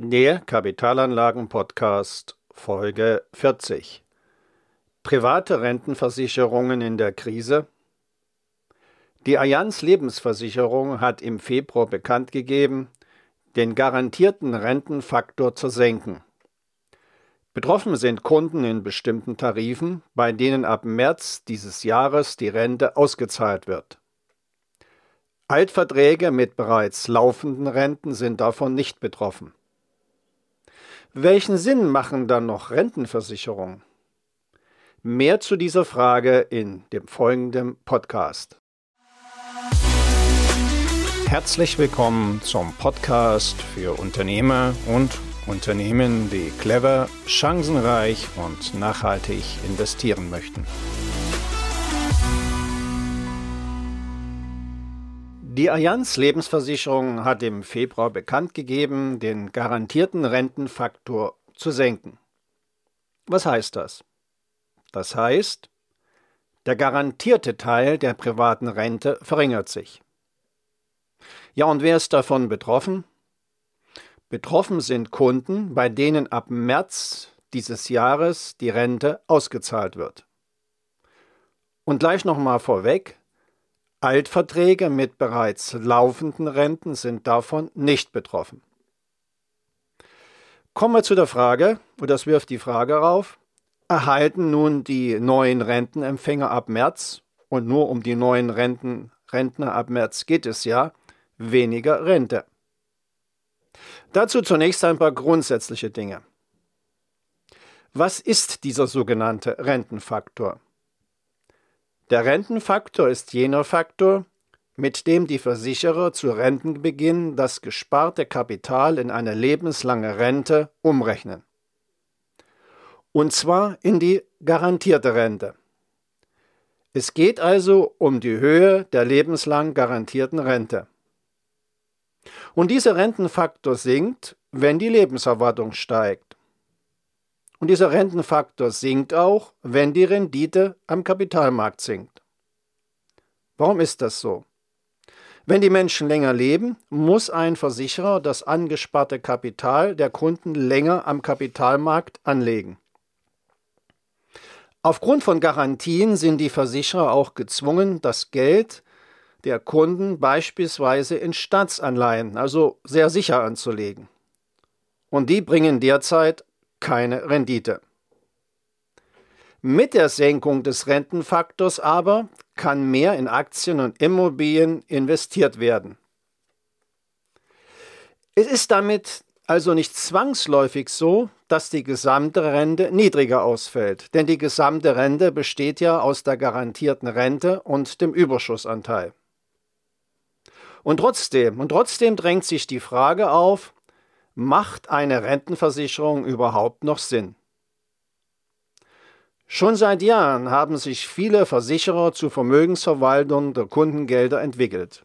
Der Kapitalanlagen-Podcast Folge 40 Private Rentenversicherungen in der Krise Die Allianz Lebensversicherung hat im Februar bekannt gegeben, den garantierten Rentenfaktor zu senken. Betroffen sind Kunden in bestimmten Tarifen, bei denen ab März dieses Jahres die Rente ausgezahlt wird. Altverträge mit bereits laufenden Renten sind davon nicht betroffen. Welchen Sinn machen dann noch Rentenversicherungen? Mehr zu dieser Frage in dem folgenden Podcast. Herzlich willkommen zum Podcast für Unternehmer und Unternehmen, die clever, chancenreich und nachhaltig investieren möchten. Die Allianz Lebensversicherung hat im Februar bekannt gegeben, den garantierten Rentenfaktor zu senken. Was heißt das? Das heißt, der garantierte Teil der privaten Rente verringert sich. Ja, und wer ist davon betroffen? Betroffen sind Kunden, bei denen ab März dieses Jahres die Rente ausgezahlt wird. Und gleich nochmal vorweg, Altverträge mit bereits laufenden Renten sind davon nicht betroffen. Kommen wir zu der Frage, und das wirft die Frage auf, erhalten nun die neuen Rentenempfänger ab März, und nur um die neuen Renten, Rentner ab März geht es ja, weniger Rente. Dazu zunächst ein paar grundsätzliche Dinge. Was ist dieser sogenannte Rentenfaktor? Der Rentenfaktor ist jener Faktor, mit dem die Versicherer zu Rentenbeginn das gesparte Kapital in eine lebenslange Rente umrechnen. Und zwar in die garantierte Rente. Es geht also um die Höhe der lebenslang garantierten Rente. Und dieser Rentenfaktor sinkt, wenn die Lebenserwartung steigt. Und dieser Rentenfaktor sinkt auch, wenn die Rendite am Kapitalmarkt sinkt. Warum ist das so? Wenn die Menschen länger leben, muss ein Versicherer das angesparte Kapital der Kunden länger am Kapitalmarkt anlegen. Aufgrund von Garantien sind die Versicherer auch gezwungen, das Geld der Kunden beispielsweise in Staatsanleihen, also sehr sicher anzulegen. Und die bringen derzeit keine Rendite. Mit der Senkung des Rentenfaktors aber kann mehr in Aktien und Immobilien investiert werden. Es ist damit also nicht zwangsläufig so, dass die gesamte Rente niedriger ausfällt, denn die gesamte Rente besteht ja aus der garantierten Rente und dem Überschussanteil. Und trotzdem, und trotzdem drängt sich die Frage auf, Macht eine Rentenversicherung überhaupt noch Sinn? Schon seit Jahren haben sich viele Versicherer zur Vermögensverwaltung der Kundengelder entwickelt.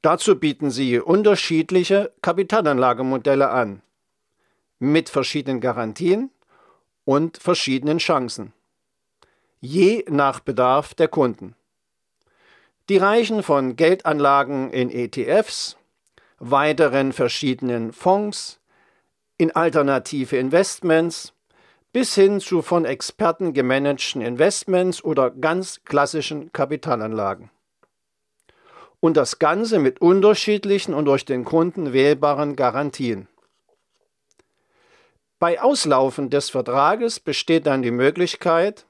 Dazu bieten sie unterschiedliche Kapitalanlagemodelle an, mit verschiedenen Garantien und verschiedenen Chancen, je nach Bedarf der Kunden. Die reichen von Geldanlagen in ETFs weiteren verschiedenen Fonds, in alternative Investments bis hin zu von Experten gemanagten Investments oder ganz klassischen Kapitalanlagen. Und das Ganze mit unterschiedlichen und durch den Kunden wählbaren Garantien. Bei Auslaufen des Vertrages besteht dann die Möglichkeit,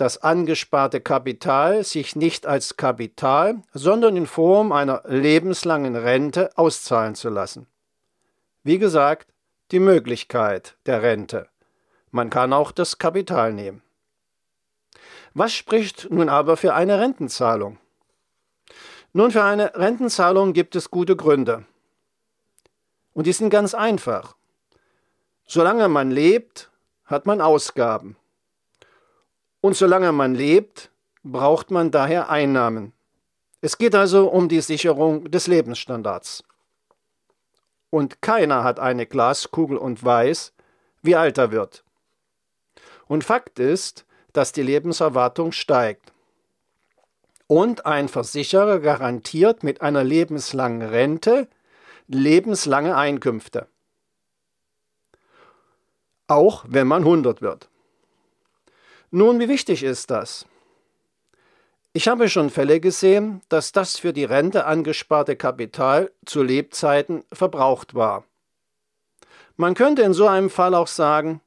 das angesparte Kapital sich nicht als Kapital, sondern in Form einer lebenslangen Rente auszahlen zu lassen. Wie gesagt, die Möglichkeit der Rente. Man kann auch das Kapital nehmen. Was spricht nun aber für eine Rentenzahlung? Nun, für eine Rentenzahlung gibt es gute Gründe. Und die sind ganz einfach. Solange man lebt, hat man Ausgaben. Und solange man lebt, braucht man daher Einnahmen. Es geht also um die Sicherung des Lebensstandards. Und keiner hat eine Glaskugel und weiß, wie alt er wird. Und Fakt ist, dass die Lebenserwartung steigt. Und ein Versicherer garantiert mit einer lebenslangen Rente lebenslange Einkünfte. auch wenn man 100 wird. Nun, wie wichtig ist das? Ich habe schon Fälle gesehen, dass das für die Rente angesparte Kapital zu Lebzeiten verbraucht war. Man könnte in so einem Fall auch sagen,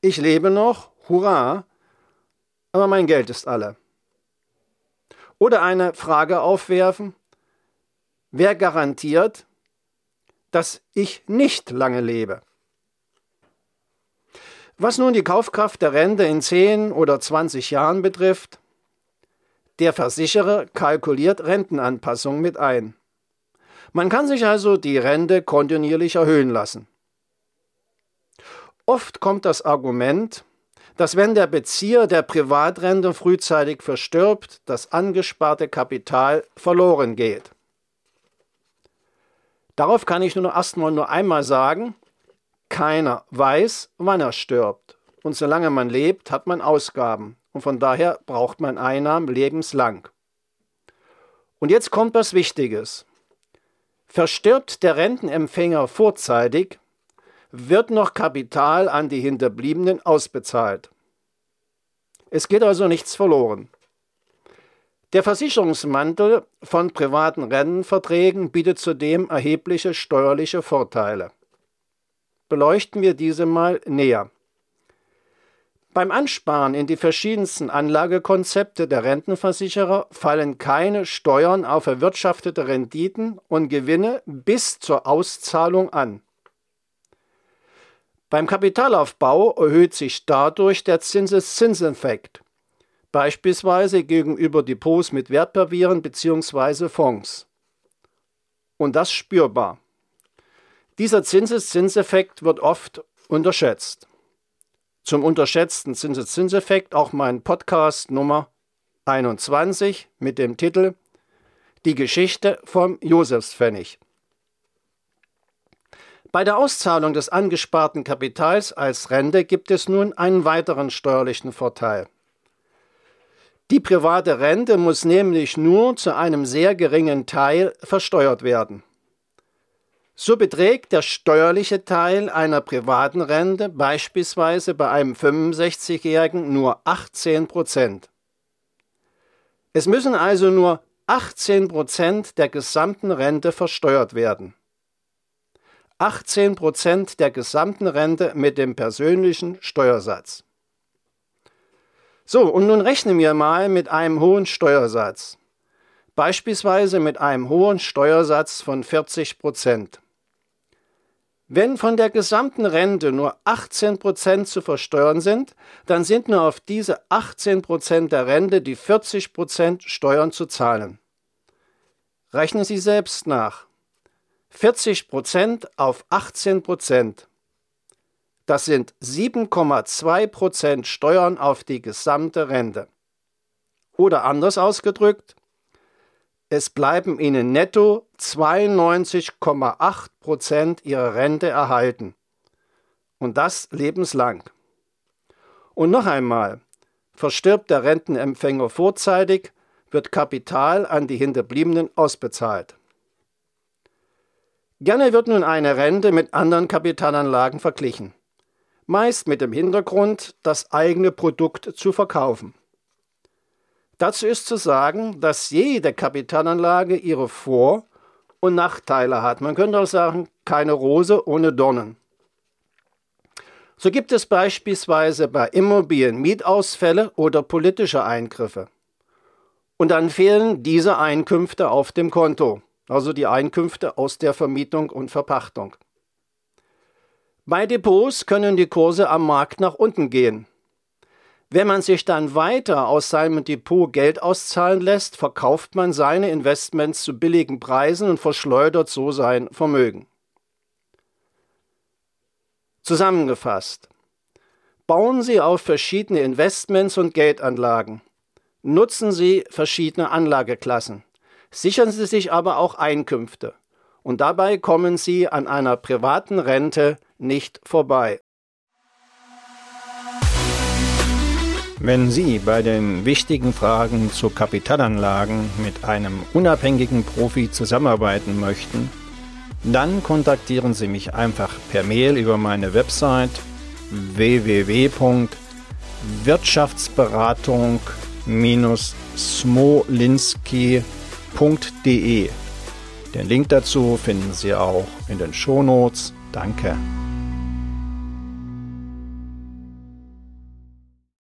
ich lebe noch, hurra, aber mein Geld ist alle. Oder eine Frage aufwerfen, wer garantiert, dass ich nicht lange lebe? Was nun die Kaufkraft der Rente in 10 oder 20 Jahren betrifft, der Versicherer kalkuliert Rentenanpassungen mit ein. Man kann sich also die Rente kontinuierlich erhöhen lassen. Oft kommt das Argument, dass wenn der Bezieher der Privatrente frühzeitig verstirbt, das angesparte Kapital verloren geht. Darauf kann ich nur erstmal nur einmal sagen, keiner weiß, wann er stirbt. Und solange man lebt, hat man Ausgaben. Und von daher braucht man Einnahmen lebenslang. Und jetzt kommt was Wichtiges. Verstirbt der Rentenempfänger vorzeitig, wird noch Kapital an die Hinterbliebenen ausbezahlt. Es geht also nichts verloren. Der Versicherungsmantel von privaten Rentenverträgen bietet zudem erhebliche steuerliche Vorteile. Beleuchten wir diese mal näher. Beim Ansparen in die verschiedensten Anlagekonzepte der Rentenversicherer fallen keine Steuern auf erwirtschaftete Renditen und Gewinne bis zur Auszahlung an. Beim Kapitalaufbau erhöht sich dadurch der Zinseszinseffekt, beispielsweise gegenüber Depots mit Wertpapieren bzw. Fonds. Und das spürbar. Dieser Zinseszinseffekt wird oft unterschätzt. Zum unterschätzten Zinseszinseffekt auch mein Podcast Nummer 21 mit dem Titel Die Geschichte vom Josefspfennig. Bei der Auszahlung des angesparten Kapitals als Rente gibt es nun einen weiteren steuerlichen Vorteil. Die private Rente muss nämlich nur zu einem sehr geringen Teil versteuert werden. So beträgt der steuerliche Teil einer privaten Rente beispielsweise bei einem 65-Jährigen nur 18 Prozent. Es müssen also nur 18 Prozent der gesamten Rente versteuert werden. 18 Prozent der gesamten Rente mit dem persönlichen Steuersatz. So, und nun rechnen wir mal mit einem hohen Steuersatz. Beispielsweise mit einem hohen Steuersatz von 40 Prozent. Wenn von der gesamten Rente nur 18 Prozent zu versteuern sind, dann sind nur auf diese 18 Prozent der Rente die 40 Prozent Steuern zu zahlen. Rechnen Sie selbst nach. 40 Prozent auf 18 Prozent. Das sind 7,2 Prozent Steuern auf die gesamte Rente. Oder anders ausgedrückt, es bleiben Ihnen netto 92,8 Prozent Ihrer Rente erhalten. Und das lebenslang. Und noch einmal, verstirbt der Rentenempfänger vorzeitig, wird Kapital an die Hinterbliebenen ausbezahlt. Gerne wird nun eine Rente mit anderen Kapitalanlagen verglichen, meist mit dem Hintergrund, das eigene Produkt zu verkaufen. Dazu ist zu sagen, dass jede Kapitalanlage ihre Vor- und Nachteile hat. Man könnte auch sagen, keine Rose ohne Dornen. So gibt es beispielsweise bei Immobilien Mietausfälle oder politische Eingriffe. Und dann fehlen diese Einkünfte auf dem Konto, also die Einkünfte aus der Vermietung und Verpachtung. Bei Depots können die Kurse am Markt nach unten gehen. Wenn man sich dann weiter aus seinem Depot Geld auszahlen lässt, verkauft man seine Investments zu billigen Preisen und verschleudert so sein Vermögen. Zusammengefasst. Bauen Sie auf verschiedene Investments und Geldanlagen. Nutzen Sie verschiedene Anlageklassen. Sichern Sie sich aber auch Einkünfte. Und dabei kommen Sie an einer privaten Rente nicht vorbei. Wenn Sie bei den wichtigen Fragen zu Kapitalanlagen mit einem unabhängigen Profi zusammenarbeiten möchten, dann kontaktieren Sie mich einfach per Mail über meine Website www.wirtschaftsberatung-smolinski.de. Den Link dazu finden Sie auch in den Shownotes. Danke.